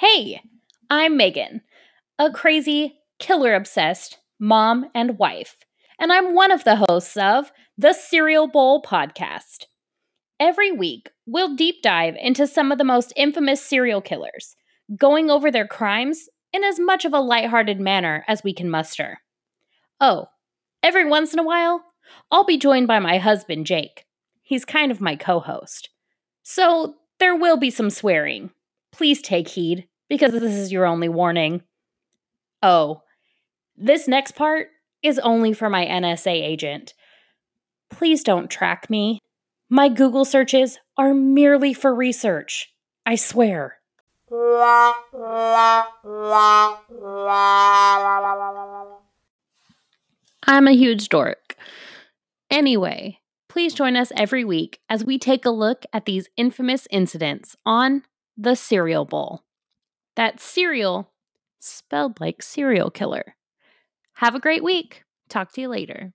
Hey, I'm Megan, a crazy, killer obsessed mom and wife, and I'm one of the hosts of the Serial Bowl podcast. Every week, we'll deep dive into some of the most infamous serial killers, going over their crimes in as much of a lighthearted manner as we can muster. Oh, every once in a while, I'll be joined by my husband, Jake. He's kind of my co host. So there will be some swearing. Please take heed, because this is your only warning. Oh, this next part is only for my NSA agent. Please don't track me. My Google searches are merely for research. I swear. I'm a huge dork. Anyway, please join us every week as we take a look at these infamous incidents on the Serial Bowl. That cereal spelled like serial killer. Have a great week. Talk to you later.